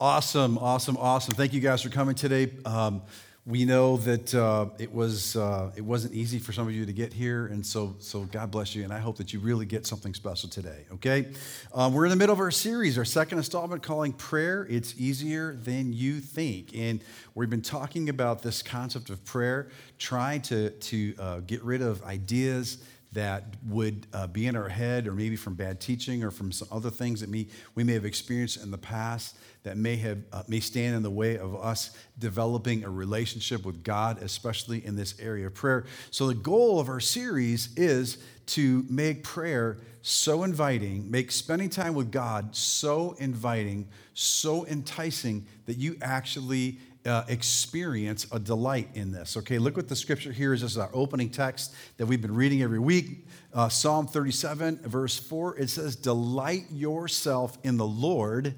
Awesome, awesome, awesome. Thank you guys for coming today. Um, we know that uh, it was uh, it wasn't easy for some of you to get here, and so so God bless you, and I hope that you really get something special today. Okay, um, we're in the middle of our series, our second installment, calling prayer. It's easier than you think, and we've been talking about this concept of prayer, trying to to uh, get rid of ideas that would uh, be in our head, or maybe from bad teaching, or from some other things that we, we may have experienced in the past that may have uh, may stand in the way of us developing a relationship with God, especially in this area of prayer. So the goal of our series is to make prayer so inviting, make spending time with God so inviting, so enticing that you actually uh, experience a delight in this. Okay, look what the scripture here is. This is our opening text that we've been reading every week. Uh, Psalm 37, verse 4. It says, Delight yourself in the Lord,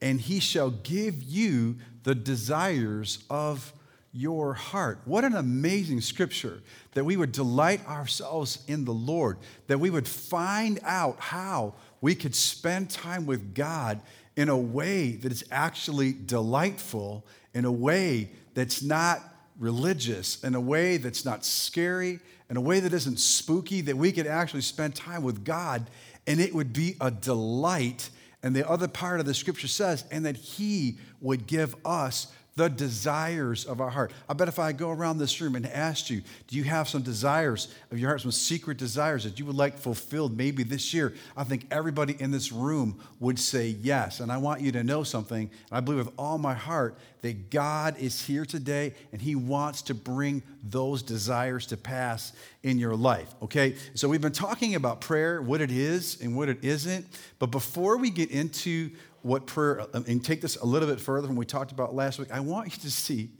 and he shall give you the desires of your heart. What an amazing scripture that we would delight ourselves in the Lord, that we would find out how we could spend time with God in a way that is actually delightful in a way that's not religious, in a way that's not scary, in a way that isn't spooky, that we could actually spend time with God and it would be a delight. And the other part of the scripture says, and that He would give us the desires of our heart. I bet if I go around this room and asked you, do you have some desires of your heart, some secret desires that you would like fulfilled maybe this year? I think everybody in this room would say yes. And I want you to know something, and I believe with all my heart that God is here today and He wants to bring those desires to pass in your life. Okay? So we've been talking about prayer, what it is and what it isn't. But before we get into what prayer, uh, and take this a little bit further what we talked about last week, I want you to see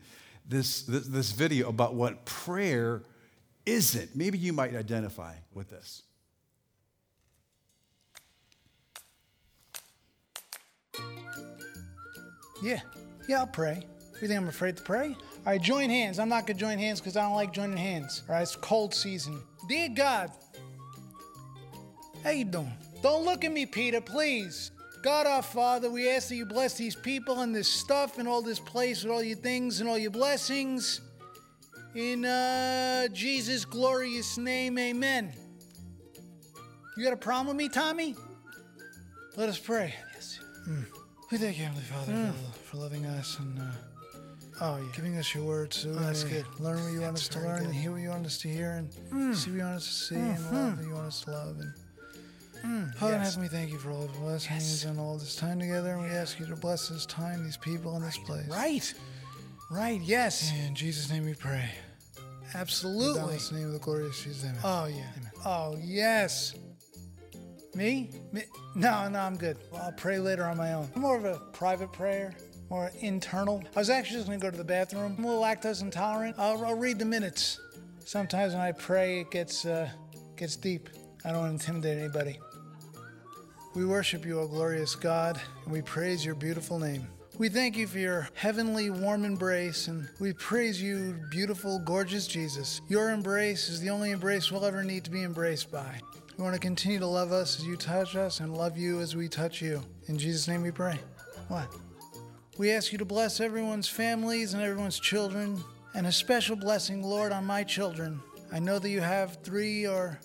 this, this, this video about what prayer isn't. Maybe you might identify with this. Yeah, yeah, I'll pray. You think I'm afraid to pray? All right, join hands. I'm not gonna join hands because I don't like joining hands. All right, it's cold season. Dear God, how you doing? Don't look at me, Peter, please. God our Father, we ask that you bless these people and this stuff and all this place with all your things and all your blessings. In uh, Jesus' glorious name, amen. You got a problem with me, Tommy? Let us pray. Yes. Mm. We thank you, Heavenly Father, mm. for, for, loving us and uh, oh, yeah. giving us your words. So oh, that's good. Learn what you want us to learn good. and hear what you want us to hear and mm. see what you want us to see mm-hmm. and love what you want us to love. And Mm, Father yes. Heaven, we thank you for all the blessings yes. and all this time together. And we ask you to bless this time, these people, in this place. Right. Right. Yes. In Jesus' name we pray. Absolutely. In the name of the glorious Jesus. Amen. Oh, yeah. Amen. Oh, yes. Me? Me? No, no, I'm good. I'll pray later on my own. I'm more of a private prayer, more internal. I was actually just going to go to the bathroom. I'm a little lactose intolerant. I'll, I'll read the minutes. Sometimes when I pray, it gets uh, gets deep. I don't want to intimidate anybody. We worship you, O glorious God, and we praise your beautiful name. We thank you for your heavenly warm embrace, and we praise you, beautiful, gorgeous Jesus. Your embrace is the only embrace we'll ever need to be embraced by. We want to continue to love us as you touch us and love you as we touch you. In Jesus' name we pray. What? We ask you to bless everyone's families and everyone's children, and a special blessing, Lord, on my children. I know that you have three or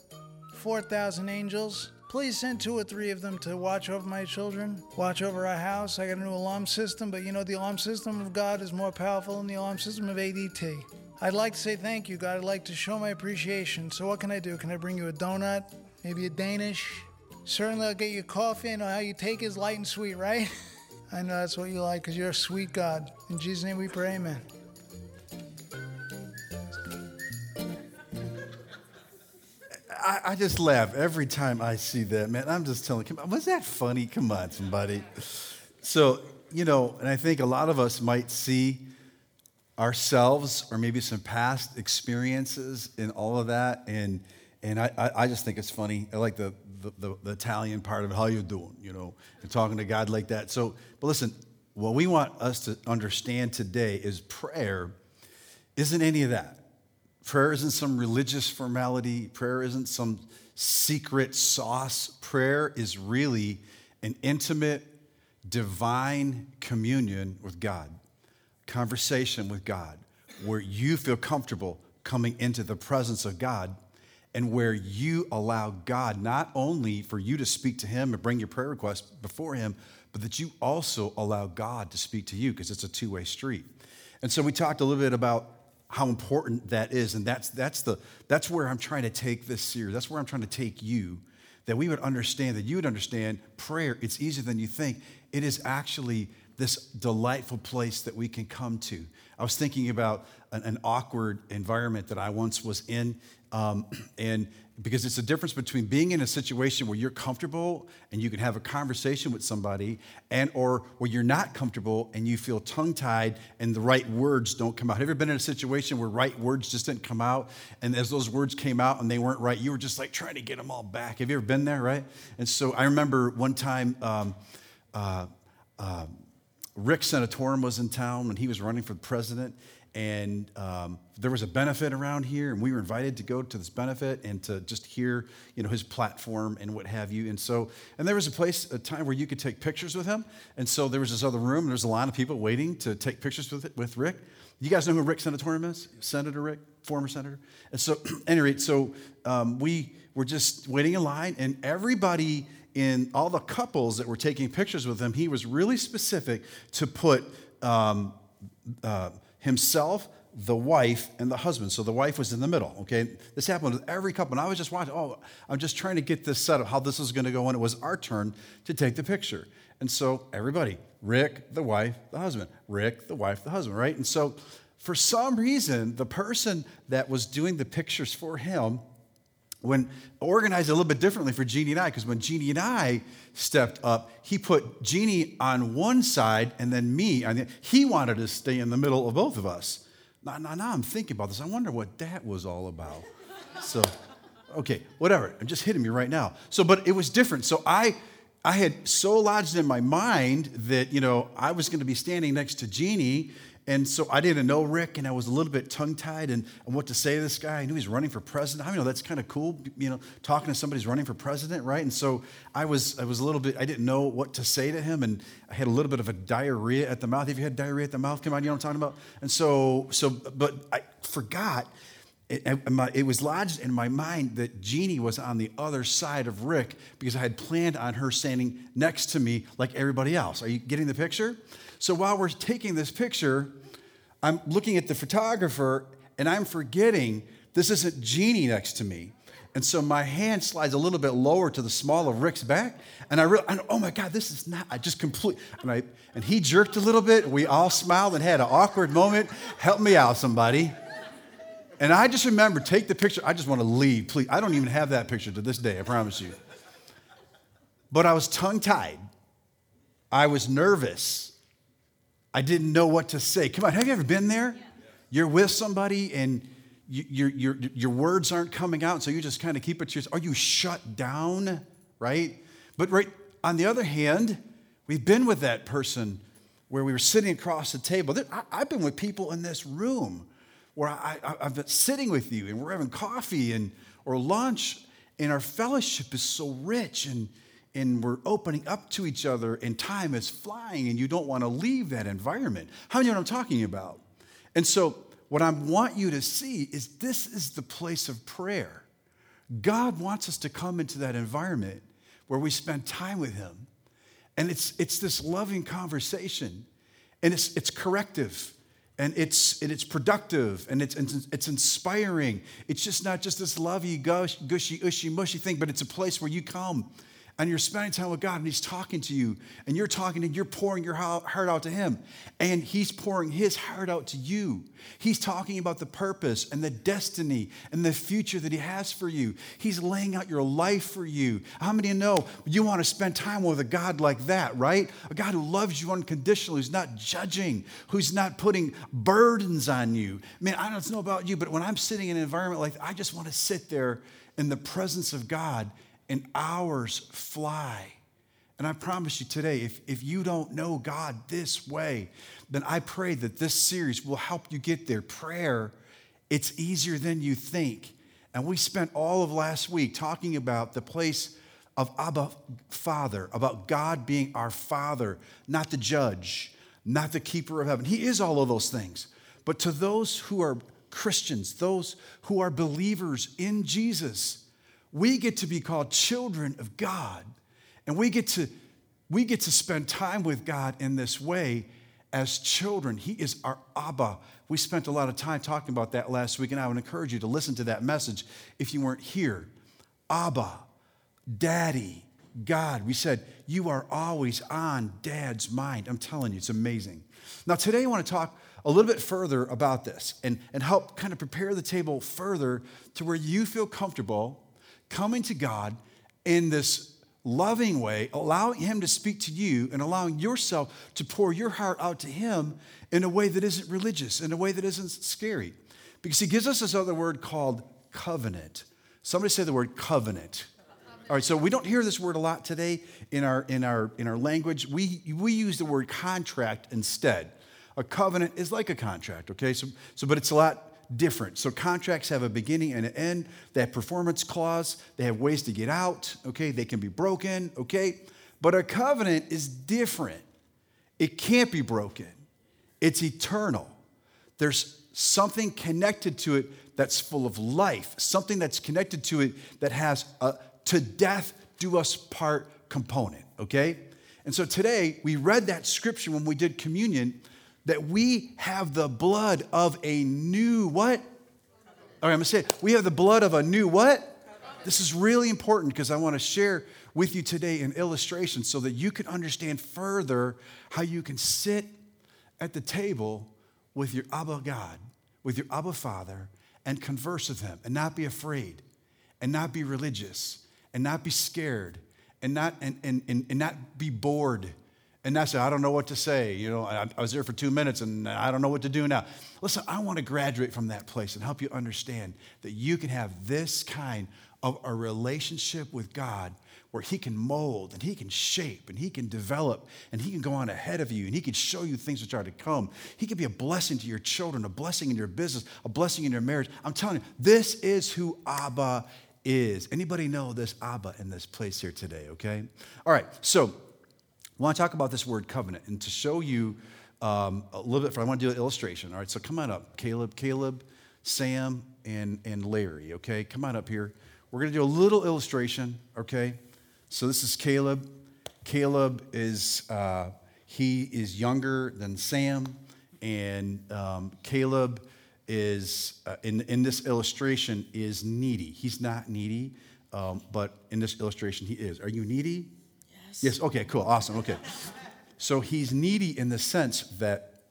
4,000 angels Please send two or three of them to watch over my children, watch over our house. I got a new alarm system, but you know, the alarm system of God is more powerful than the alarm system of ADT. I'd like to say thank you, God. I'd like to show my appreciation. So, what can I do? Can I bring you a donut? Maybe a Danish? Certainly, I'll get you coffee. I know how you take is light and sweet, right? I know that's what you like because you're a sweet God. In Jesus' name we pray, amen. I, I, just laugh every time I see that, man. I'm just telling, come on, was that funny? Come on, somebody. So, you know, and I think a lot of us might see ourselves or maybe some past experiences in all of that. And, and I, I just think it's funny. I like the, the, the, the Italian part of how you doing, you know, and talking to God like that. So, but listen, what we want us to understand today is prayer isn't any of that. Prayer isn't some religious formality, prayer isn't some secret sauce. Prayer is really an intimate, divine communion with God, conversation with God, where you feel comfortable coming into the presence of God and where you allow God not only for you to speak to Him and bring your prayer request before Him, but that you also allow God to speak to you because it's a two way street. And so we talked a little bit about how important that is, and that's, that's, the, that's where I'm trying to take this series. That's where I'm trying to take you, that we would understand, that you would understand prayer, it's easier than you think. It is actually this delightful place that we can come to. I was thinking about an, an awkward environment that I once was in, um, and because it's a difference between being in a situation where you're comfortable and you can have a conversation with somebody and or where you're not comfortable and you feel tongue-tied and the right words don't come out. Have you ever been in a situation where right words just didn't come out? And as those words came out and they weren't right you were just like trying to get them all back. Have you ever been there right? And so i remember one time um, uh, uh, rick Santorum was in town when he was running for president and um, there was a benefit around here and we were invited to go to this benefit and to just hear you know his platform and what have you. And so and there was a place a time where you could take pictures with him. And so there was this other room and there's a lot of people waiting to take pictures with with rick. You guys know who rick Santorum is? Senator rick former senator? And so anyway so um, we were just waiting in line and everybody in all the couples that were taking pictures with him he was really specific to put um, uh, himself, the wife, and the husband. So the wife was in the middle, okay? This happened with every couple. And I was just watching, oh, I'm just trying to get this set up, how this is going to go. And it was our turn to take the picture. And so everybody, Rick, the wife, the husband, Rick, the wife, the husband, right? And so for some reason, the person that was doing the pictures for him when organized a little bit differently for Jeannie and I, because when Jeannie and I stepped up, he put Jeannie on one side and then me on the he wanted to stay in the middle of both of us. Now, now, now I'm thinking about this. I wonder what that was all about. So, okay, whatever. I'm just hitting me right now. So, but it was different. So I I had so lodged in my mind that, you know, I was going to be standing next to Jeannie and so I didn't know Rick, and I was a little bit tongue tied and, and what to say to this guy. I knew he's running for president. I mean, that's kind of cool, you know, talking to somebody who's running for president, right? And so I was, I was a little bit, I didn't know what to say to him, and I had a little bit of a diarrhea at the mouth. Have you had diarrhea at the mouth? Come on, you know what I'm talking about? And so, so, but I forgot. It, it, was lodged in my mind that Jeannie was on the other side of Rick because I had planned on her standing next to me like everybody else. Are you getting the picture? So while we're taking this picture, I'm looking at the photographer and I'm forgetting this isn't Jeannie next to me. And so my hand slides a little bit lower to the small of Rick's back. And I realized, oh my God, this is not, I just complete. And, I, and he jerked a little bit. We all smiled and had an awkward moment. Help me out, somebody. And I just remember, take the picture. I just want to leave, please. I don't even have that picture to this day, I promise you. But I was tongue tied. I was nervous. I didn't know what to say. Come on, have you ever been there? You're with somebody and you, your, your, your words aren't coming out, so you just kind of keep it to yourself. Are you shut down, right? But right on the other hand, we've been with that person where we were sitting across the table. I, have been with people in this room where I, I, I've been sitting with you and we're having coffee and or lunch, and our fellowship is so rich and and we're opening up to each other and time is flying and you don't want to leave that environment. How many know what I'm talking about? And so, what I want you to see is this is the place of prayer. God wants us to come into that environment where we spend time with Him. And it's, it's this loving conversation, and it's, it's corrective, and it's, and it's productive, and it's, it's inspiring. It's just not just this lovey, gush, gushy, ushy, mushy thing, but it's a place where you come and you're spending time with God and He's talking to you and you're talking and you're pouring your heart out to Him and He's pouring His heart out to you. He's talking about the purpose and the destiny and the future that He has for you. He's laying out your life for you. How many of you know you want to spend time with a God like that, right? A God who loves you unconditionally, who's not judging, who's not putting burdens on you. Man, I don't know about you, but when I'm sitting in an environment like that, I just want to sit there in the presence of God and hours fly. And I promise you today, if, if you don't know God this way, then I pray that this series will help you get there. Prayer, it's easier than you think. And we spent all of last week talking about the place of Abba Father, about God being our Father, not the judge, not the keeper of heaven. He is all of those things. But to those who are Christians, those who are believers in Jesus, we get to be called children of God. And we get to we get to spend time with God in this way as children. He is our Abba. We spent a lot of time talking about that last week, and I would encourage you to listen to that message if you weren't here. Abba, Daddy, God. We said, You are always on Dad's mind. I'm telling you, it's amazing. Now, today I want to talk a little bit further about this and, and help kind of prepare the table further to where you feel comfortable coming to God in this loving way, allowing Him to speak to you and allowing yourself to pour your heart out to Him in a way that isn't religious, in a way that isn't scary. Because He gives us this other word called covenant. Somebody say the word covenant. All right, so we don't hear this word a lot today in our, in our, in our language. We, we use the word contract instead. A covenant is like a contract, okay? So, so, but it's a lot different. So contracts have a beginning and an end. They have performance clause. They have ways to get out. Okay, they can be broken. Okay, but a covenant is different. It can't be broken. It's eternal. There's something connected to it that's full of life. Something that's connected to it that has a to death do us part component. Okay, and so today we read that scripture when we did communion that we have the blood of a new what? All right, I'm gonna say it. We have the blood of a new what? This is really important because I want to share with you today an illustration so that you can understand further how you can sit at the table with your Abba God, with your Abba Father, and converse with Him and not be afraid and not be religious and not be scared and not, and, and, and, and not be bored and that's I don't know what to say. You know, I, I was there for two minutes and I don't know what to do now. Listen, I want to graduate from that place and help you understand that you can have this kind of a relationship with God where He can mold and He can shape and He can develop and He can go on ahead of you and He can show you things which are to come. He can be a blessing to your children, a blessing in your business, a blessing in your marriage. I'm telling you, this is who Abba is. Anybody know this Abba in this place here today, okay? All right, so I want to talk about this word covenant and to show you um, a little bit. For I want to do an illustration. All right, so come on up, Caleb, Caleb, Sam, and and Larry. Okay, come on up here. We're going to do a little illustration. Okay, so this is Caleb. Caleb is uh, he is younger than Sam, and um, Caleb is uh, in in this illustration is needy. He's not needy, um, but in this illustration he is. Are you needy? Yes. Okay. Cool. Awesome. Okay. so he's needy in the sense that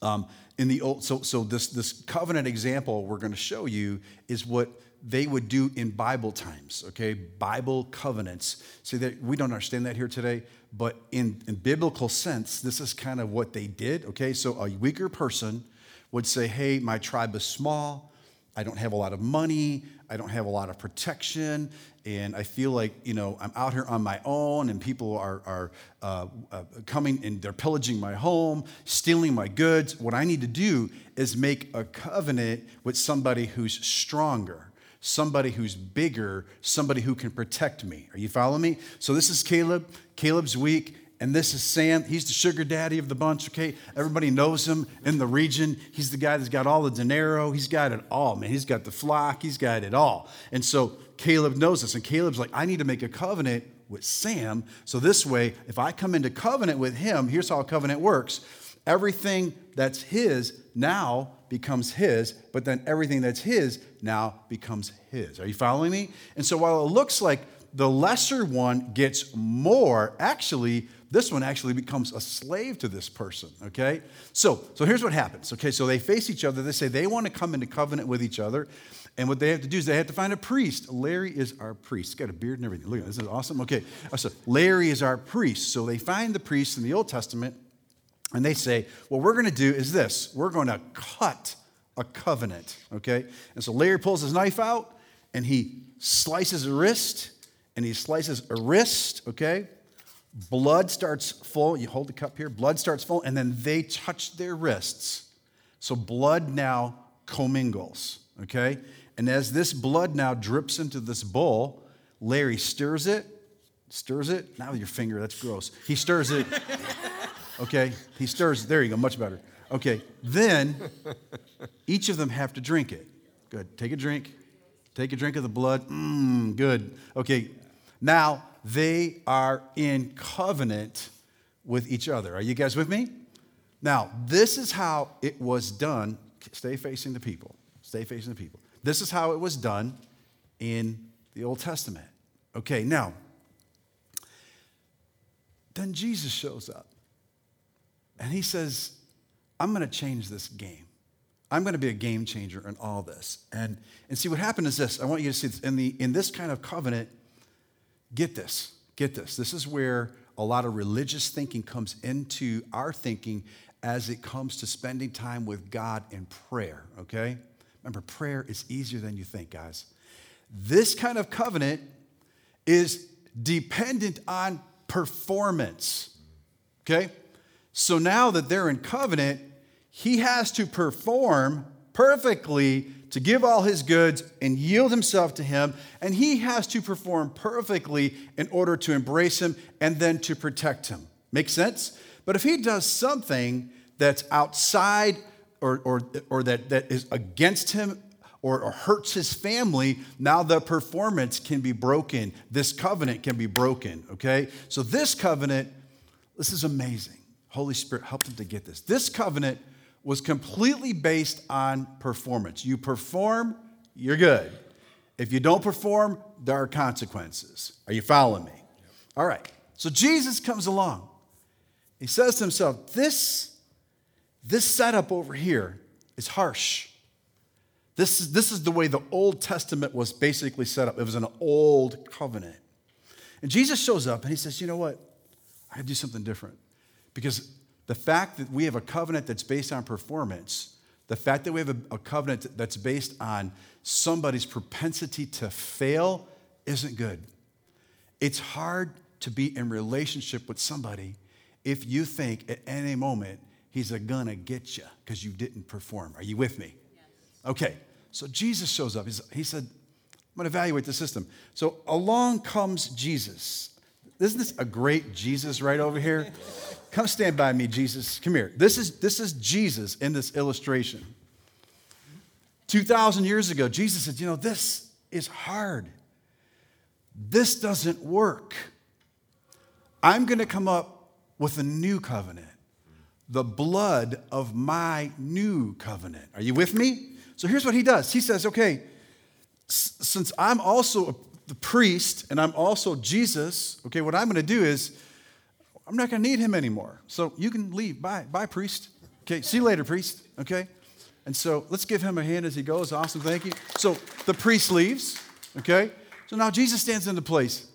um, in the old. So so this this covenant example we're going to show you is what they would do in Bible times, okay? Bible covenants. See that we don't understand that here today, but in, in biblical sense, this is kind of what they did, okay? So a weaker person would say, hey, my tribe is small, I don't have a lot of money, I don't have a lot of protection, and I feel like, you know, I'm out here on my own and people are, are uh, uh, coming and they're pillaging my home, stealing my goods. What I need to do is make a covenant with somebody who's stronger, somebody who's bigger, somebody who can protect me. Are you following me? So this is Caleb. Caleb's weak. And this is Sam. He's the sugar daddy of the bunch, okay? Everybody knows him in the region. He's the guy that's got all the dinero. He's got it all, man. He's got the flock. He's got it all. And so Caleb knows this. And Caleb's like, I need to make a covenant with Sam. So this way, if I come into covenant with him, here's how a covenant works everything that's his now becomes his, but then everything that's his now becomes his. Are you following me? And so while it looks like the lesser one gets more, actually, this one actually becomes a slave to this person, okay? So, so here's what happens, okay? So they face each other. They say they want to come into covenant with each other. And what they have to do is they have to find a priest. Larry is our priest. He's got a beard and everything. Look at this. Is awesome. Okay. Uh, so Larry is our priest. So they find the priest in the Old Testament and they say, what we're going to do is this we're going to cut a covenant, okay? And so Larry pulls his knife out and he slices a wrist and he slices a wrist, okay? Blood starts full. You hold the cup here, blood starts full, and then they touch their wrists. So blood now commingles, okay? And as this blood now drips into this bowl, Larry stirs it stirs it. Now with your finger, that's gross. He stirs it. Okay, he stirs. There you go, much better. Okay, then each of them have to drink it. Good. Take a drink. Take a drink of the blood. Mmm, good. Okay, now they are in covenant with each other. Are you guys with me? Now, this is how it was done. Stay facing the people. Stay facing the people. This is how it was done in the Old Testament. Okay, now, then Jesus shows up and he says, I'm going to change this game. I'm going to be a game changer in all this. And, and see, what happened is this I want you to see this. In, the, in this kind of covenant, get this, get this. This is where a lot of religious thinking comes into our thinking as it comes to spending time with God in prayer, okay? Remember, prayer is easier than you think, guys. This kind of covenant is dependent on performance, okay? So now that they're in covenant, he has to perform perfectly to give all his goods and yield himself to him. And he has to perform perfectly in order to embrace him and then to protect him. Make sense? But if he does something that's outside or, or, or that, that is against him or, or hurts his family, now the performance can be broken. This covenant can be broken, okay? So this covenant, this is amazing. Holy Spirit help him to get this. This covenant was completely based on performance. You perform, you're good. If you don't perform, there are consequences. Are you following me? All right. So Jesus comes along. He says to himself, This, this setup over here is harsh. This is, this is the way the Old Testament was basically set up. It was an old covenant. And Jesus shows up and he says, You know what? I gotta do something different. Because the fact that we have a covenant that's based on performance, the fact that we have a, a covenant that's based on somebody's propensity to fail isn't good. It's hard to be in relationship with somebody if you think at any moment he's a gonna get you because you didn't perform. Are you with me? Yes. Okay, so Jesus shows up. He's, he said, I'm gonna evaluate the system. So along comes Jesus. Isn't this a great Jesus right over here? Come stand by me, Jesus. Come here. This is, this is Jesus in this illustration. 2,000 years ago, Jesus said, You know, this is hard. This doesn't work. I'm going to come up with a new covenant, the blood of my new covenant. Are you with me? So here's what he does He says, Okay, since I'm also the priest and I'm also Jesus, okay, what I'm going to do is I'm not going to need him anymore. So you can leave. Bye. Bye, priest. Okay, see you later, priest. Okay? And so let's give him a hand as he goes. Awesome, thank you. So the priest leaves. Okay? So now Jesus stands in the place.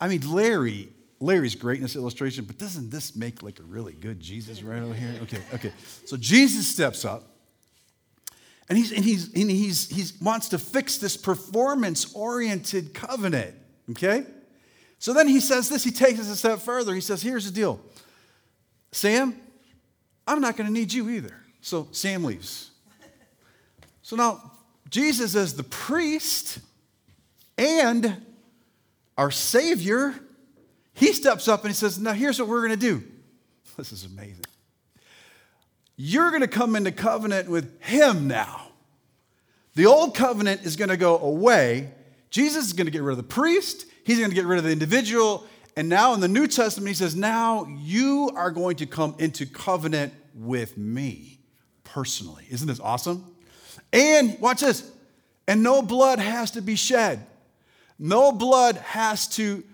I mean, Larry, Larry's greatness illustration, but doesn't this make like a really good Jesus right over here? Okay, okay. So Jesus steps up. And he's and he's and he's he's wants to fix this performance-oriented covenant. Okay? So then he says this, he takes us a step further. He says, Here's the deal Sam, I'm not going to need you either. So Sam leaves. So now, Jesus, as the priest and our Savior, he steps up and he says, Now here's what we're going to do. This is amazing. You're going to come into covenant with him now. The old covenant is going to go away. Jesus is going to get rid of the priest. He's going to get rid of the individual. And now in the New Testament, he says, Now you are going to come into covenant with me personally. Isn't this awesome? And watch this. And no blood has to be shed. No blood has to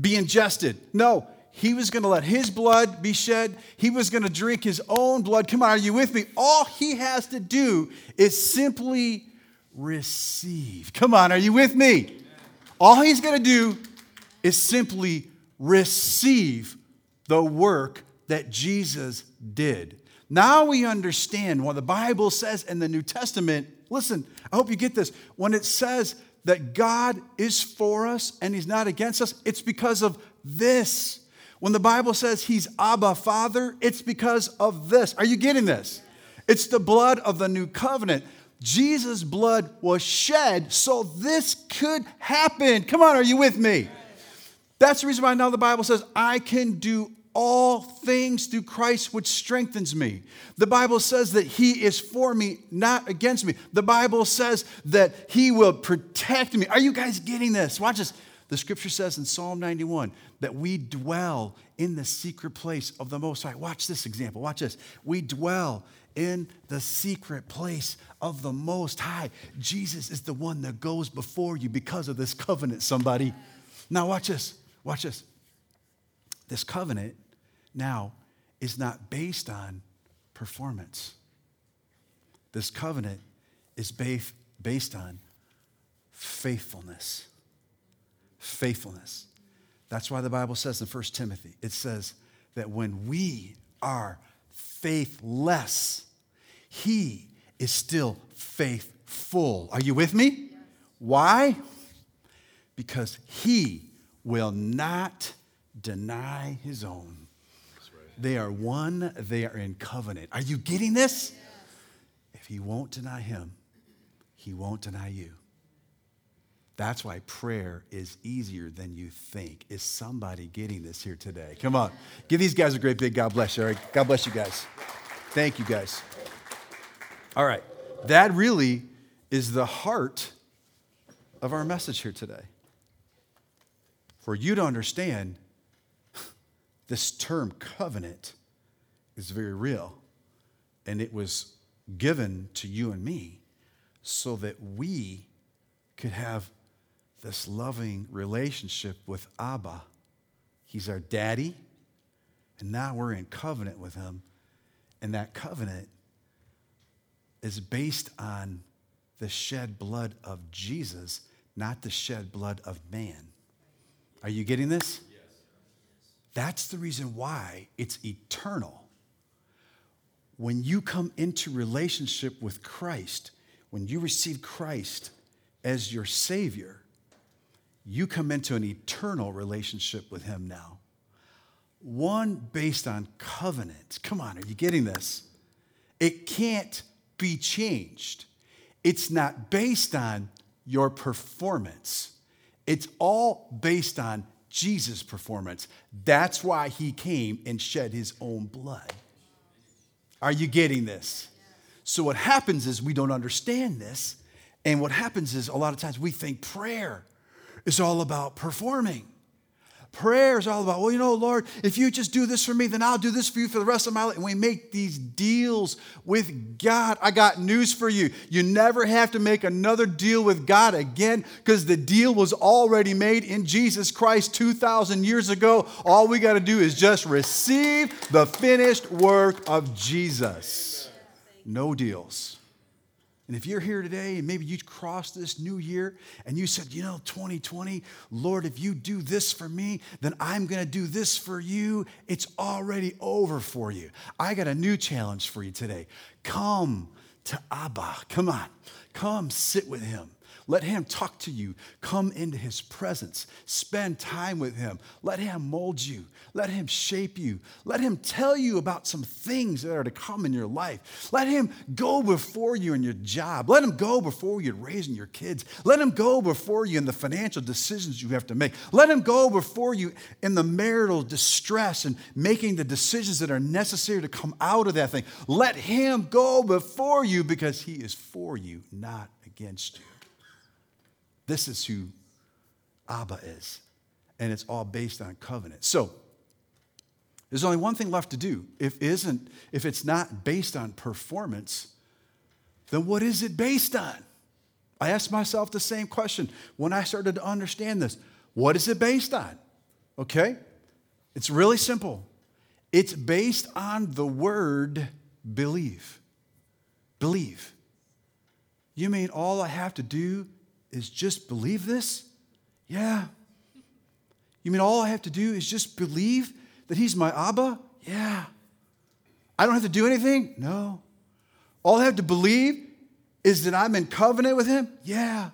be ingested. No, he was going to let his blood be shed. He was going to drink his own blood. Come on, are you with me? All he has to do is simply receive. Come on, are you with me? All he's going to do is simply receive the work that Jesus did. Now we understand what the Bible says in the New Testament. Listen, I hope you get this. When it says that God is for us and he's not against us, it's because of this. When the Bible says he's Abba Father, it's because of this. Are you getting this? It's the blood of the new covenant. Jesus' blood was shed so this could happen. Come on, are you with me? That's the reason why now the Bible says, I can do all things through Christ, which strengthens me. The Bible says that He is for me, not against me. The Bible says that He will protect me. Are you guys getting this? Watch this. The scripture says in Psalm 91 that we dwell in the secret place of the Most High. Watch this example. Watch this. We dwell in the secret place of the Most High. Jesus is the one that goes before you because of this covenant, somebody. Now, watch this. Watch this. This covenant now is not based on performance. This covenant is based, based on faithfulness. Faithfulness. That's why the Bible says in 1 Timothy, it says that when we are faithless, he is still faithful. Are you with me? Why? Because he will not deny his own. They are one, they are in covenant. Are you getting this? If he won't deny him, he won't deny you. That's why prayer is easier than you think. Is somebody getting this here today? Come on. Give these guys a great big God bless you. All right? God bless you guys. Thank you guys. All right. That really is the heart of our message here today. For you to understand this term covenant is very real, and it was given to you and me so that we could have this loving relationship with Abba. He's our daddy, and now we're in covenant with him. And that covenant is based on the shed blood of Jesus, not the shed blood of man. Are you getting this? That's the reason why it's eternal. When you come into relationship with Christ, when you receive Christ as your Savior, you come into an eternal relationship with Him now. One based on covenant. Come on, are you getting this? It can't be changed. It's not based on your performance, it's all based on Jesus' performance. That's why he came and shed his own blood. Are you getting this? So, what happens is we don't understand this. And what happens is a lot of times we think prayer is all about performing. Prayer is all about, well, you know, Lord, if you just do this for me, then I'll do this for you for the rest of my life. And we make these deals with God. I got news for you. You never have to make another deal with God again because the deal was already made in Jesus Christ 2,000 years ago. All we got to do is just receive the finished work of Jesus. No deals. And if you're here today and maybe you crossed this new year and you said, you know, 2020, Lord, if you do this for me, then I'm going to do this for you, it's already over for you. I got a new challenge for you today. Come to Abba. Come on. Come sit with him. Let him talk to you. Come into his presence. Spend time with him. Let him mold you. Let him shape you. Let him tell you about some things that are to come in your life. Let him go before you in your job. Let him go before you in raising your kids. Let him go before you in the financial decisions you have to make. Let him go before you in the marital distress and making the decisions that are necessary to come out of that thing. Let him go before you because he is for you, not against you. This is who Abba is. And it's all based on covenant. So, there's only one thing left to do. If isn't, if it's not based on performance, then what is it based on? I asked myself the same question when I started to understand this. What is it based on? Okay? It's really simple. It's based on the word believe. Believe. You mean all I have to do is just believe this? Yeah. You mean all I have to do is just believe that He's my Abba? Yeah. I don't have to do anything? No. All I have to believe is that I'm in covenant with Him? Yeah.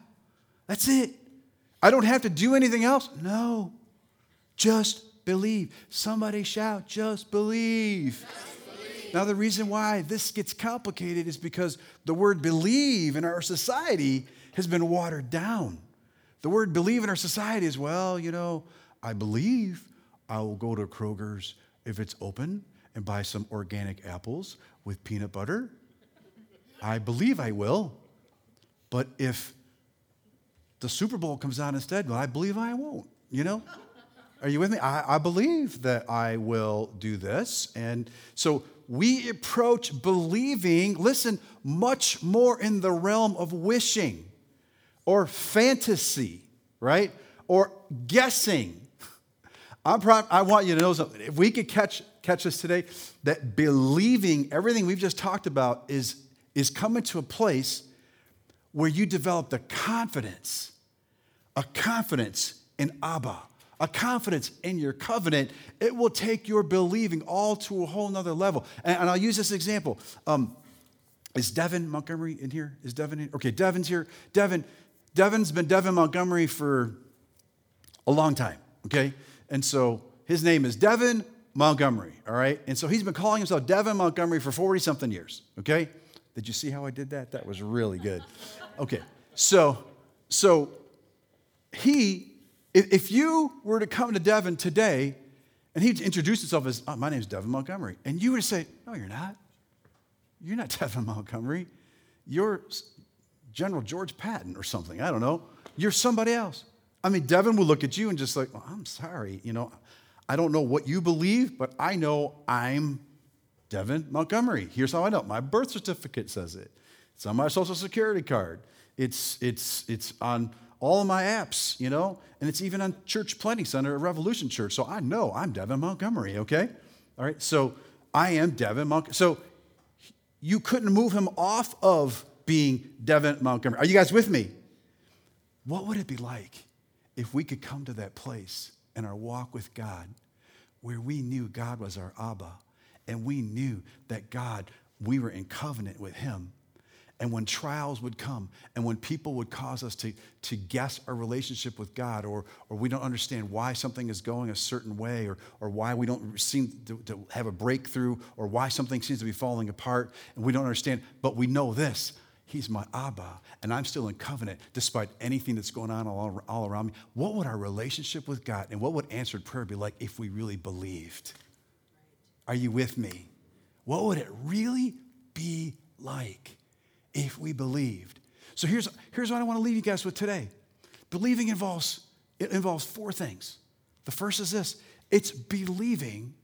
That's it. I don't have to do anything else? No. Just believe. Somebody shout, just believe. Now, the reason why this gets complicated is because the word believe in our society has been watered down. The word believe in our society is, well, you know, I believe I will go to Kroger's if it's open and buy some organic apples with peanut butter. I believe I will. But if the Super Bowl comes out instead, well, I believe I won't, you know? Are you with me? I, I believe that I will do this. And so we approach believing, listen, much more in the realm of wishing or fantasy, right? Or guessing. I'm proud, I want you to know something. If we could catch, catch this today, that believing everything we've just talked about is, is coming to a place where you develop the confidence, a confidence in Abba, a confidence in your covenant, it will take your believing all to a whole nother level. And, and I'll use this example. Um, is Devin Montgomery in here? Is Devin in? Okay, Devin's here. Devin, Devin's been Devin Montgomery for a long time, okay? And so his name is Devin Montgomery, all right? And so he's been calling himself Devin Montgomery for 40 something years, okay? Did you see how I did that? That was really good. Okay, so, so he if you were to come to Devin today and he'd introduce himself as, oh, my name's Devin Montgomery, and you were to say, no, you're not. You're not Devin Montgomery. You're General George Patton or something. I don't know. You're somebody else. I mean, Devin will look at you and just like, well, I'm sorry. You know, I don't know what you believe, but I know I'm Devin Montgomery. Here's how I know. My birth certificate says it. It's on my social security card. It's, it's, it's on all of my apps, you know, and it's even on Church Planting Center at Revolution Church. So I know I'm Devin Montgomery, okay? All right, so I am Devin Montgomery. So you couldn't move him off of being Devin Montgomery. Are you guys with me? What would it be like if we could come to that place in our walk with God where we knew God was our Abba and we knew that God, we were in covenant with Him and when trials would come, and when people would cause us to, to guess our relationship with God, or, or we don't understand why something is going a certain way, or, or why we don't seem to, to have a breakthrough, or why something seems to be falling apart, and we don't understand, but we know this He's my Abba, and I'm still in covenant despite anything that's going on all, all around me. What would our relationship with God and what would answered prayer be like if we really believed? Are you with me? What would it really be like? If we believed. So here's, here's what I want to leave you guys with today. Believing involves, it involves four things. The first is this it's believing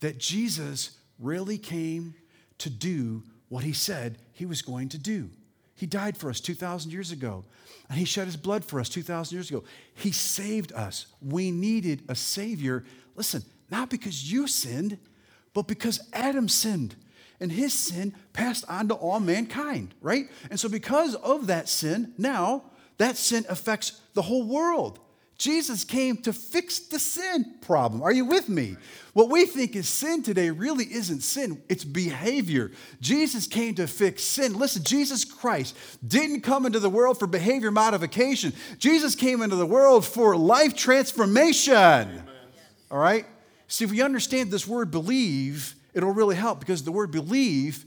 that Jesus really came to do what he said he was going to do. He died for us 2,000 years ago, and he shed his blood for us 2,000 years ago. He saved us. We needed a Savior. Listen, not because you sinned, but because Adam sinned and his sin passed on to all mankind, right? And so, because of that sin, now that sin affects the whole world. Jesus came to fix the sin problem. Are you with me? What we think is sin today really isn't sin, it's behavior. Jesus came to fix sin. Listen, Jesus Christ didn't come into the world for behavior modification, Jesus came into the world for life transformation. Amen. All right? See, if we understand this word believe, it'll really help because the word believe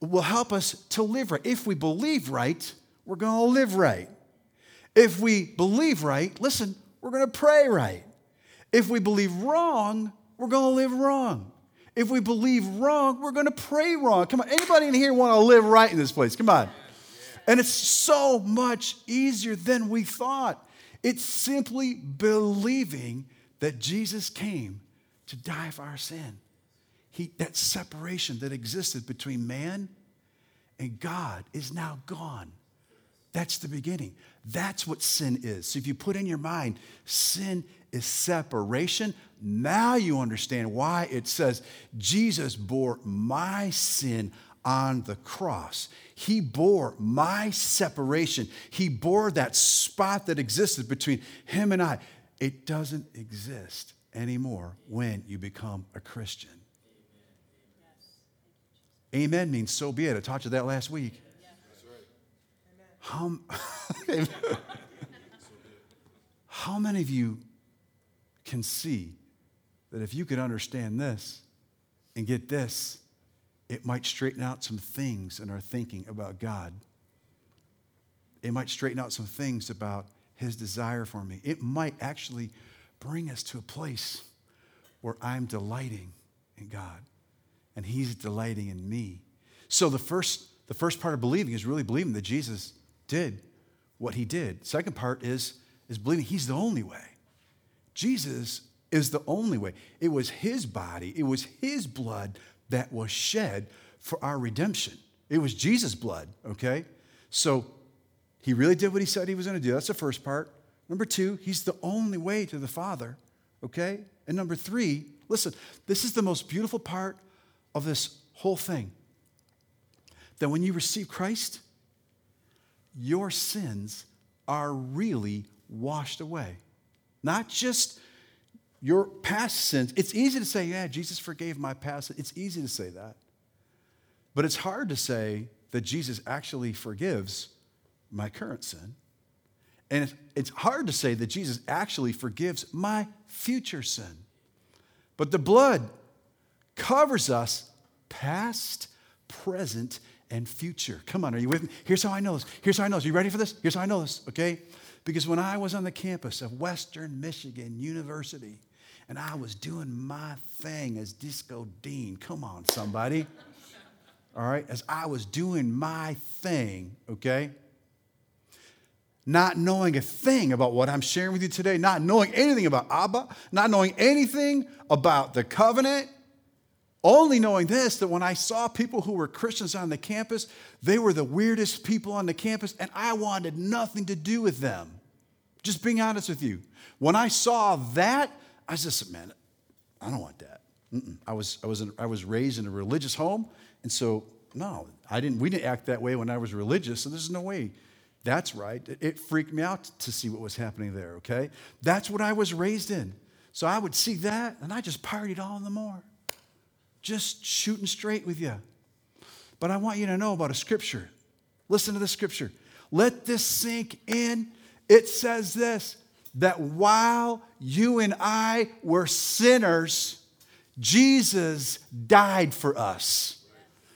will help us to live right. If we believe right, we're going to live right. If we believe right, listen, we're going to pray right. If we believe wrong, we're going to live wrong. If we believe wrong, we're going to pray wrong. Come on, anybody in here want to live right in this place? Come on. And it's so much easier than we thought. It's simply believing that Jesus came to die for our sin he, that separation that existed between man and God is now gone. That's the beginning. That's what sin is. So if you put in your mind, sin is separation, now you understand why it says Jesus bore my sin on the cross. He bore my separation. He bore that spot that existed between him and I. It doesn't exist anymore when you become a Christian. Amen means so be it. I taught you that last week. How, how many of you can see that if you could understand this and get this, it might straighten out some things in our thinking about God? It might straighten out some things about His desire for me. It might actually bring us to a place where I'm delighting in God and He's delighting in me. So the first, the first part of believing is really believing that Jesus did what He did. Second part is, is believing He's the only way. Jesus is the only way. It was His body, it was His blood that was shed for our redemption. It was Jesus' blood, okay? So he really did what he said he was going to do. That's the first part. Number two, he's the only way to the Father, okay? And number three, listen, this is the most beautiful part of this whole thing. That when you receive Christ, your sins are really washed away. Not just your past sins. It's easy to say, yeah, Jesus forgave my past. It's easy to say that. But it's hard to say that Jesus actually forgives my current sin. And it's hard to say that Jesus actually forgives my future sin. But the blood covers us past, present, and future. Come on, are you with me? Here's how I know this. Here's how I know this. Are you ready for this? Here's how I know this, okay? Because when I was on the campus of Western Michigan University and I was doing my thing as Disco Dean, come on, somebody. All right, as I was doing my thing, okay? not knowing a thing about what I'm sharing with you today, not knowing anything about Abba, not knowing anything about the covenant, only knowing this that when I saw people who were Christians on the campus, they were the weirdest people on the campus, and I wanted nothing to do with them. Just being honest with you. When I saw that, I just said, man, I don't want that. I was, I, was in, I was raised in a religious home, and so, no, I didn't, we didn't act that way when I was religious, so there's no way that's right. It freaked me out to see what was happening there, okay? That's what I was raised in. So I would see that and I just partied all the more. Just shooting straight with you. But I want you to know about a scripture. Listen to the scripture. Let this sink in. It says this that while you and I were sinners, Jesus died for us.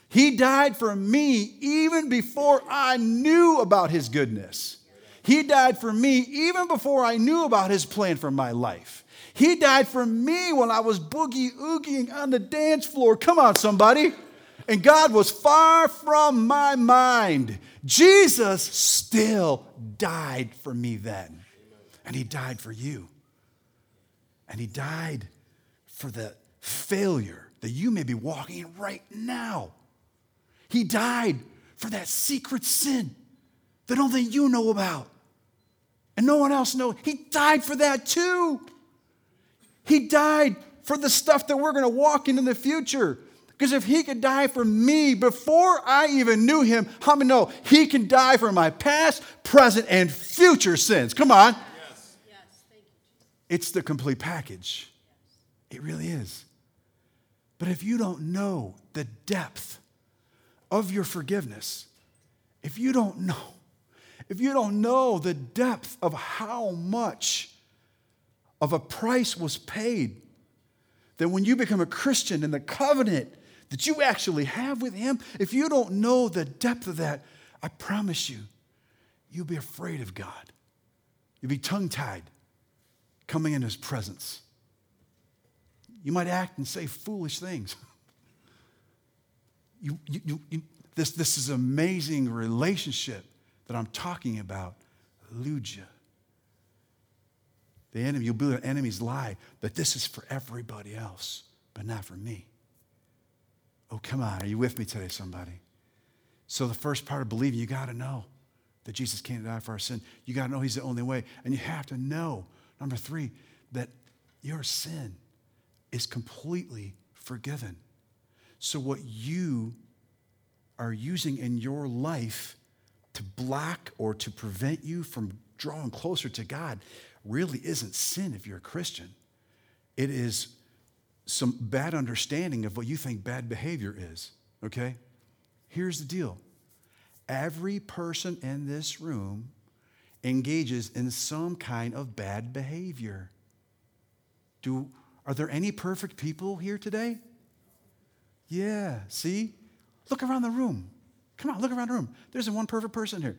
He died for me even before I knew about his goodness. He died for me even before I knew about his plan for my life. He died for me when I was boogie oogieing on the dance floor. Come on, somebody. And God was far from my mind. Jesus still died for me then. And he died for you. And he died for the failure that you may be walking in right now. He died for that secret sin that only you know about and no one else knows. He died for that too. He died for the stuff that we're going to walk into the future. Because if he could die for me before I even knew him, how many know he can die for my past, present, and future sins? Come on. Yes. It's the complete package. It really is. But if you don't know the depth of your forgiveness, if you don't know, if you don't know the depth of how much of a price was paid, that when you become a Christian in the covenant that you actually have with Him, if you don't know the depth of that, I promise you, you'll be afraid of God. You'll be tongue tied coming in His presence. You might act and say foolish things. You, you, you, this, this is amazing relationship that I'm talking about. Luja. The enemy, you'll build an enemy's lie that this is for everybody else, but not for me. Oh, come on. Are you with me today, somebody? So, the first part of believing, you got to know that Jesus came to die for our sin. You got to know He's the only way. And you have to know, number three, that your sin is completely forgiven. So, what you are using in your life to block or to prevent you from drawing closer to God really isn't sin if you're a Christian. It is some bad understanding of what you think bad behavior is, okay? Here's the deal every person in this room engages in some kind of bad behavior. Do, are there any perfect people here today? Yeah, see? Look around the room. Come on, look around the room. There's one perfect person here.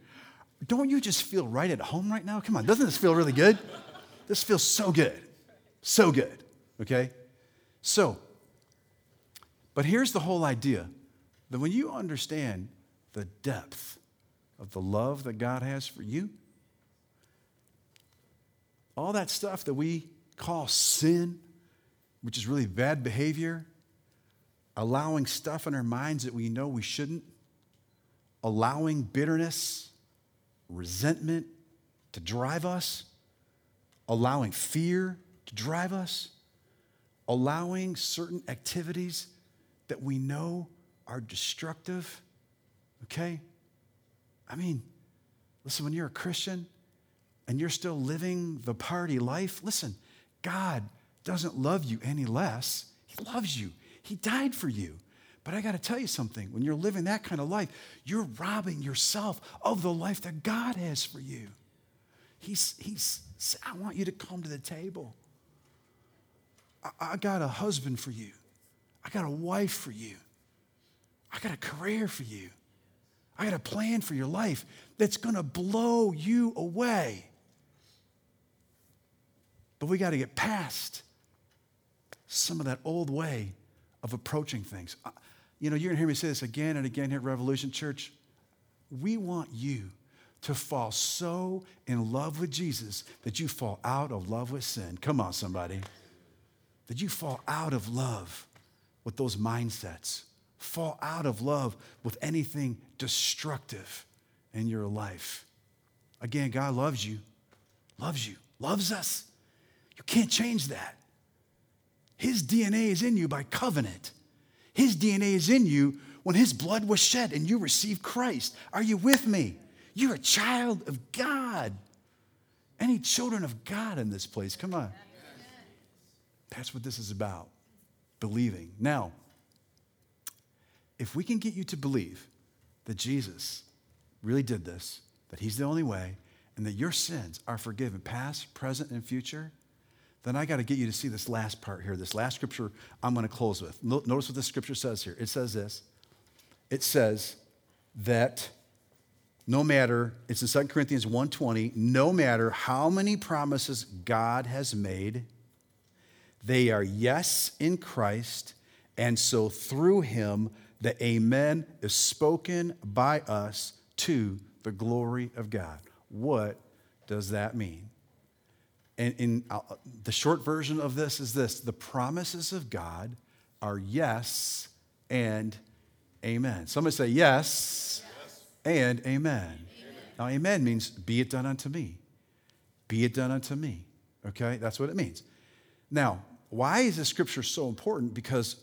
Don't you just feel right at home right now? Come on, doesn't this feel really good? This feels so good. So good, okay? So, but here's the whole idea that when you understand the depth of the love that God has for you, all that stuff that we call sin, which is really bad behavior, allowing stuff in our minds that we know we shouldn't, allowing bitterness, resentment to drive us, allowing fear to drive us, allowing certain activities that we know are destructive. Okay? I mean, listen, when you're a Christian and you're still living the party life, listen, God doesn't love you any less. He loves you, He died for you. But I got to tell you something when you're living that kind of life, you're robbing yourself of the life that God has for you. He's, he's I want you to come to the table. I, I got a husband for you. I got a wife for you. I got a career for you. I got a plan for your life that's going to blow you away. But we got to get past some of that old way of approaching things. You know, you're going to hear me say this again and again here at Revolution Church. We want you to fall so in love with Jesus that you fall out of love with sin. Come on, somebody. That you fall out of love with those mindsets, fall out of love with anything destructive in your life. Again, God loves you, loves you, loves us. You can't change that. His DNA is in you by covenant. His DNA is in you when His blood was shed and you received Christ. Are you with me? You're a child of God. Any children of God in this place? Come on. That's what this is about believing. Now, if we can get you to believe that Jesus really did this, that He's the only way, and that your sins are forgiven, past, present, and future, then I got to get you to see this last part here, this last scripture I'm going to close with. Notice what this scripture says here. It says this it says that no matter it's in 2 corinthians 1.20 no matter how many promises god has made they are yes in christ and so through him the amen is spoken by us to the glory of god what does that mean and in uh, the short version of this is this the promises of god are yes and amen somebody say yes and amen. amen. Now, amen means be it done unto me. Be it done unto me. Okay? That's what it means. Now, why is this scripture so important? Because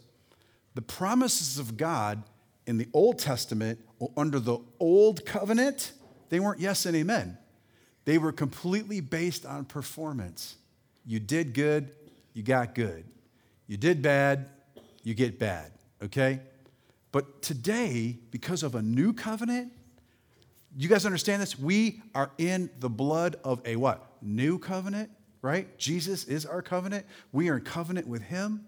the promises of God in the Old Testament, under the Old Covenant, they weren't yes and amen. They were completely based on performance. You did good, you got good. You did bad, you get bad. Okay? But today, because of a new covenant, you guys understand this? We are in the blood of a what? New covenant, right? Jesus is our covenant. We are in covenant with him.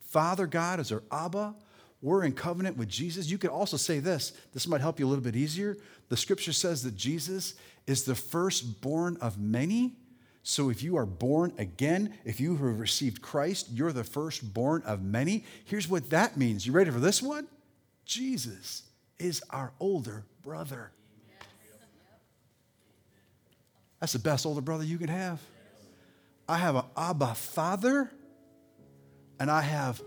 Father God is our Abba. We're in covenant with Jesus. You could also say this. This might help you a little bit easier. The scripture says that Jesus is the firstborn of many. So if you are born again, if you have received Christ, you're the firstborn of many. Here's what that means. You ready for this one? Jesus is our older brother. That's the best older brother you can have. I have an Abba father, and I have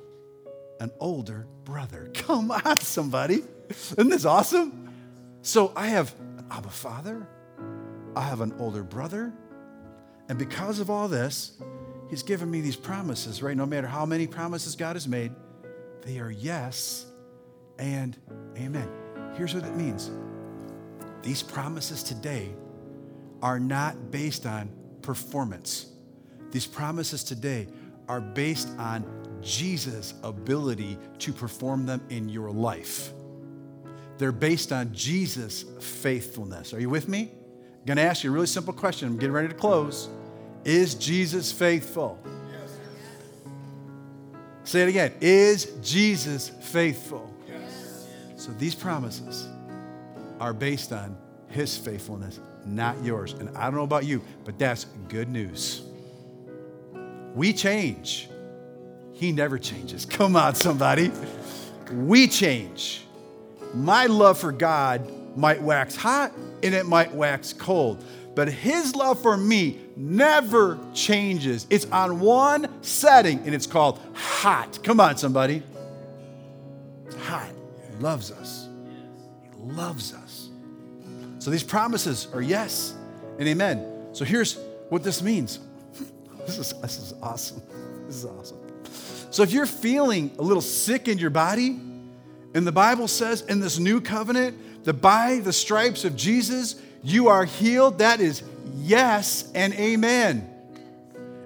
an older brother. Come on, somebody. Isn't this awesome? So I have an Abba father, I have an older brother, and because of all this, He's given me these promises, right? No matter how many promises God has made, they are yes and amen. Here's what it means these promises today are not based on performance. These promises today are based on Jesus' ability to perform them in your life. They're based on Jesus' faithfulness. Are you with me? I'm going to ask you a really simple question. I'm getting ready to close. Is Jesus faithful? Yes. Say it again. Is Jesus faithful? So these promises are based on his faithfulness, not yours. And I don't know about you, but that's good news. We change. He never changes. Come on, somebody. We change. My love for God might wax hot and it might wax cold, but His love for me never changes. It's on one setting and it's called hot. Come on, somebody. It's hot. He loves us. He loves us. So these promises are yes and amen. So here's what this means. This is, this is awesome. This is awesome. So if you're feeling a little sick in your body, and the Bible says in this new covenant that by the stripes of Jesus, you are healed, that is yes and amen.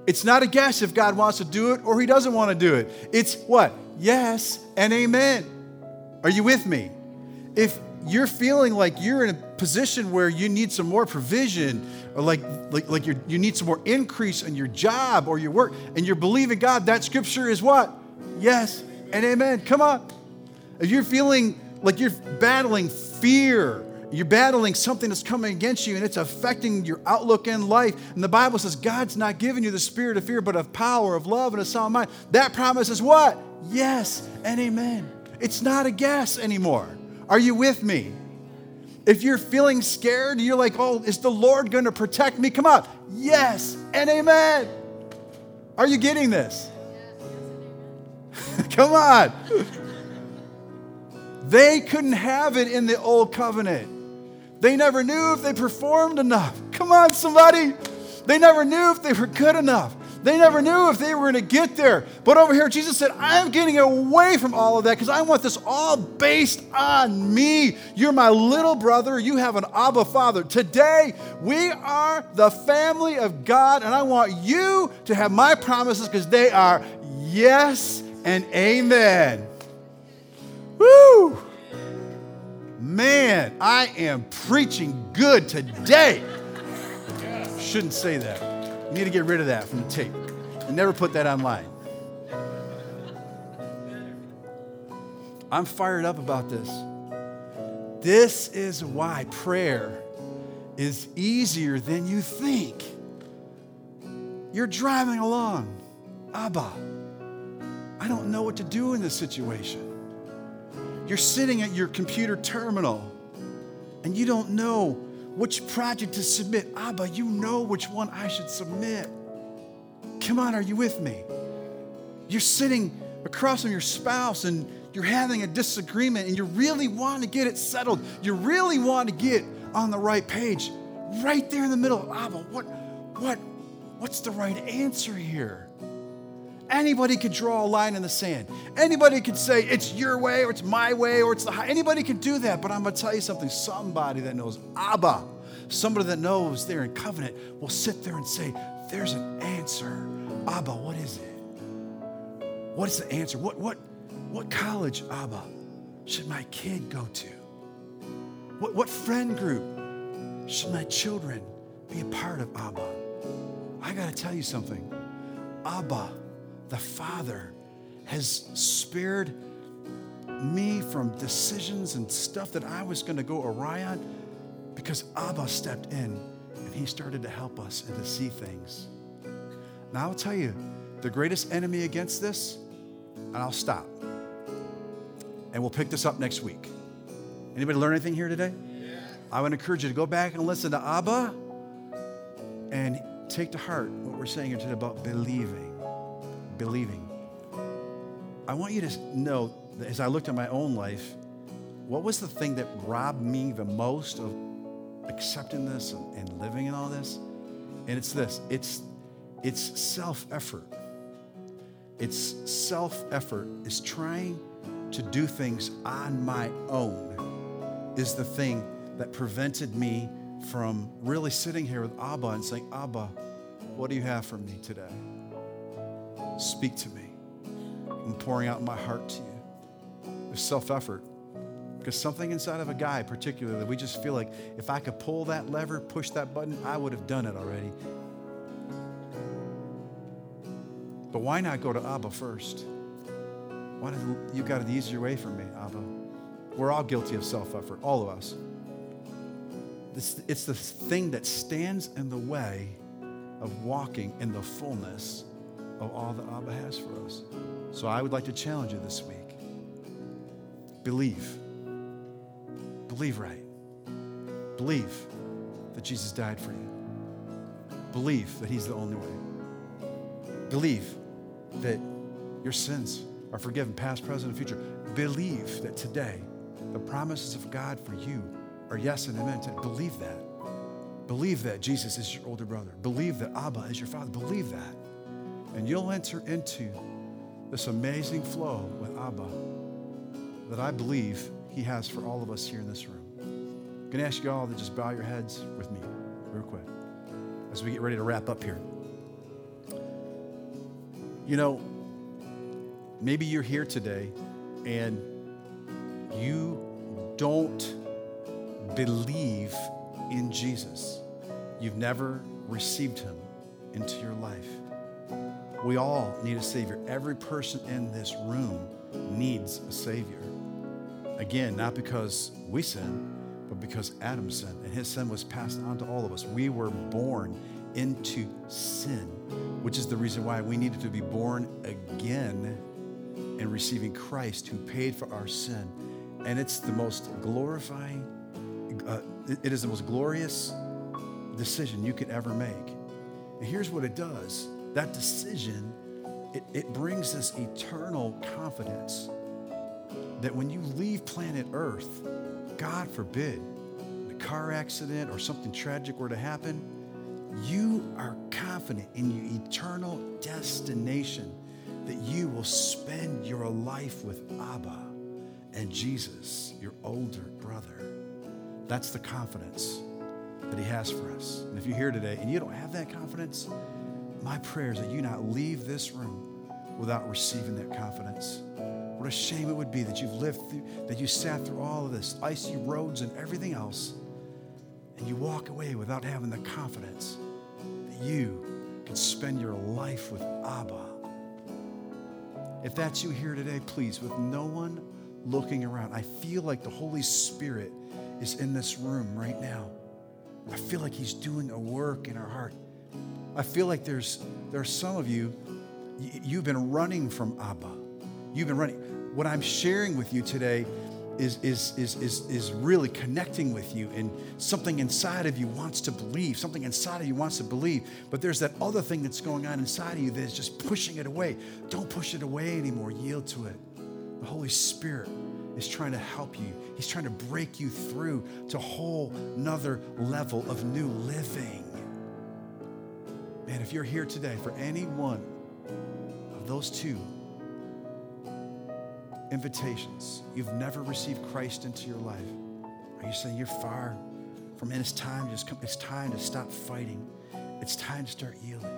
It's not a guess if God wants to do it or he doesn't want to do it. It's what? Yes and amen. Are you with me? If you're feeling like you're in a position where you need some more provision or like, like, like you you need some more increase in your job or your work and you're believing God, that scripture is what? Yes and amen. Come on. If you're feeling like you're battling fear, you're battling something that's coming against you and it's affecting your outlook in life. And the Bible says God's not giving you the spirit of fear, but of power, of love, and a sound mind. That promise is what? Yes and amen. It's not a guess anymore. Are you with me? If you're feeling scared, you're like, oh, is the Lord going to protect me? Come on. Yes and amen. Are you getting this? Come on. they couldn't have it in the old covenant. They never knew if they performed enough. Come on, somebody. They never knew if they were good enough. They never knew if they were going to get there. But over here, Jesus said, I'm getting away from all of that because I want this all based on me. You're my little brother. You have an Abba Father. Today, we are the family of God, and I want you to have my promises because they are yes and amen. Woo! Man, I am preaching good today. Shouldn't say that. You need to get rid of that from the tape and never put that online. I'm fired up about this. This is why prayer is easier than you think. You're driving along. Abba, I don't know what to do in this situation. You're sitting at your computer terminal and you don't know which project to submit. Abba, you know which one I should submit. Come on, are you with me? You're sitting across from your spouse and you're having a disagreement and you really want to get it settled. You really want to get on the right page. Right there in the middle. Abba, what, what, what's the right answer here? Anybody could draw a line in the sand. Anybody could say it's your way or it's my way or it's the high. Anybody could do that. But I'm going to tell you something. Somebody that knows Abba, somebody that knows they're in covenant, will sit there and say, "There's an answer." Abba, what is it? What is the answer? What what what college, Abba, should my kid go to? What what friend group should my children be a part of, Abba? I got to tell you something. Abba the Father has spared me from decisions and stuff that I was going to go awry on because Abba stepped in and he started to help us and to see things. Now, I'll tell you, the greatest enemy against this, and I'll stop. And we'll pick this up next week. Anybody learn anything here today? Yeah. I would encourage you to go back and listen to Abba and take to heart what we're saying here today about believing believing. I want you to know that as I looked at my own life, what was the thing that robbed me the most of accepting this and, and living in all this? And it's this it's, it's self effort. It's self effort, is trying to do things on my own, is the thing that prevented me from really sitting here with Abba and saying, Abba, what do you have for me today? Speak to me. I'm pouring out my heart to you. There's self effort. Because something inside of a guy, particularly, we just feel like if I could pull that lever, push that button, I would have done it already. But why not go to Abba first? Why did you got an easier way for me, Abba? We're all guilty of self effort, all of us. It's, it's the thing that stands in the way of walking in the fullness of all that Abba has for us. So I would like to challenge you this week. Believe. Believe right. Believe that Jesus died for you. Believe that He's the only way. Believe that your sins are forgiven, past, present, and future. Believe that today the promises of God for you are yes and amen. Believe that. Believe that Jesus is your older brother. Believe that Abba is your father. Believe that. And you'll enter into this amazing flow with Abba that I believe He has for all of us here in this room. I'm going to ask you all to just bow your heads with me, real quick, as we get ready to wrap up here. You know, maybe you're here today and you don't believe in Jesus. You've never received him into your life. We all need a Savior. Every person in this room needs a Savior. Again, not because we sin, but because Adam sinned, and his sin was passed on to all of us. We were born into sin, which is the reason why we needed to be born again and receiving Christ who paid for our sin. And it's the most glorifying, uh, it is the most glorious decision you could ever make. And here's what it does that decision, it, it brings this eternal confidence that when you leave planet Earth, God forbid, a car accident or something tragic were to happen, you are confident in your eternal destination that you will spend your life with Abba and Jesus, your older brother. That's the confidence that He has for us. And if you're here today and you don't have that confidence, my prayer is that you not leave this room without receiving that confidence. What a shame it would be that you've lived through, that you sat through all of this, icy roads and everything else, and you walk away without having the confidence that you can spend your life with Abba. If that's you here today, please, with no one looking around, I feel like the Holy Spirit is in this room right now. I feel like He's doing a work in our heart. I feel like there's there are some of you, you've been running from Abba. You've been running. What I'm sharing with you today is, is, is, is, is really connecting with you, and something inside of you wants to believe. Something inside of you wants to believe, but there's that other thing that's going on inside of you that's just pushing it away. Don't push it away anymore. Yield to it. The Holy Spirit is trying to help you. He's trying to break you through to a whole nother level of new living. Man, if you're here today for any one of those two invitations, you've never received Christ into your life, are you saying you're far from it? It's time, just come, it's time to stop fighting. It's time to start yielding.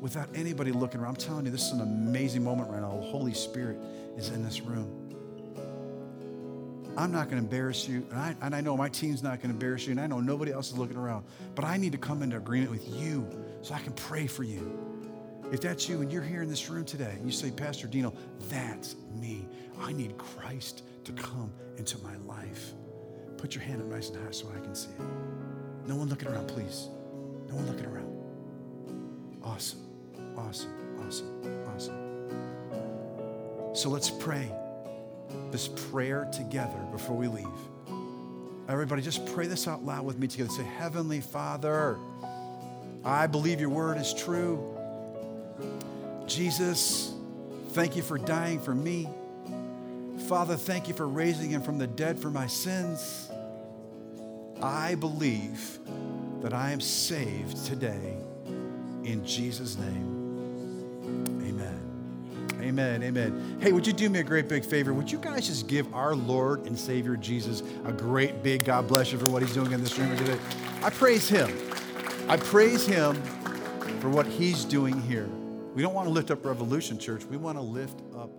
Without anybody looking around, I'm telling you, this is an amazing moment right now. The Holy Spirit is in this room. I'm not going to embarrass you, and I, and I know my team's not going to embarrass you, and I know nobody else is looking around, but I need to come into agreement with you so I can pray for you. If that's you and you're here in this room today, you say, Pastor Dino, that's me. I need Christ to come into my life. Put your hand up nice and high so I can see it. No one looking around, please. No one looking around. Awesome, awesome, awesome, awesome. So let's pray this prayer together before we leave. Everybody, just pray this out loud with me together. Say, Heavenly Father, I believe your word is true. Jesus, thank you for dying for me. Father, thank you for raising him from the dead for my sins. I believe that I am saved today in Jesus' name. Amen. Amen. Amen. Hey, would you do me a great big favor? Would you guys just give our Lord and Savior Jesus a great big God bless you for what he's doing in this room today? I praise him. I praise him for what he's doing here. We don't want to lift up Revolution Church. We want to lift up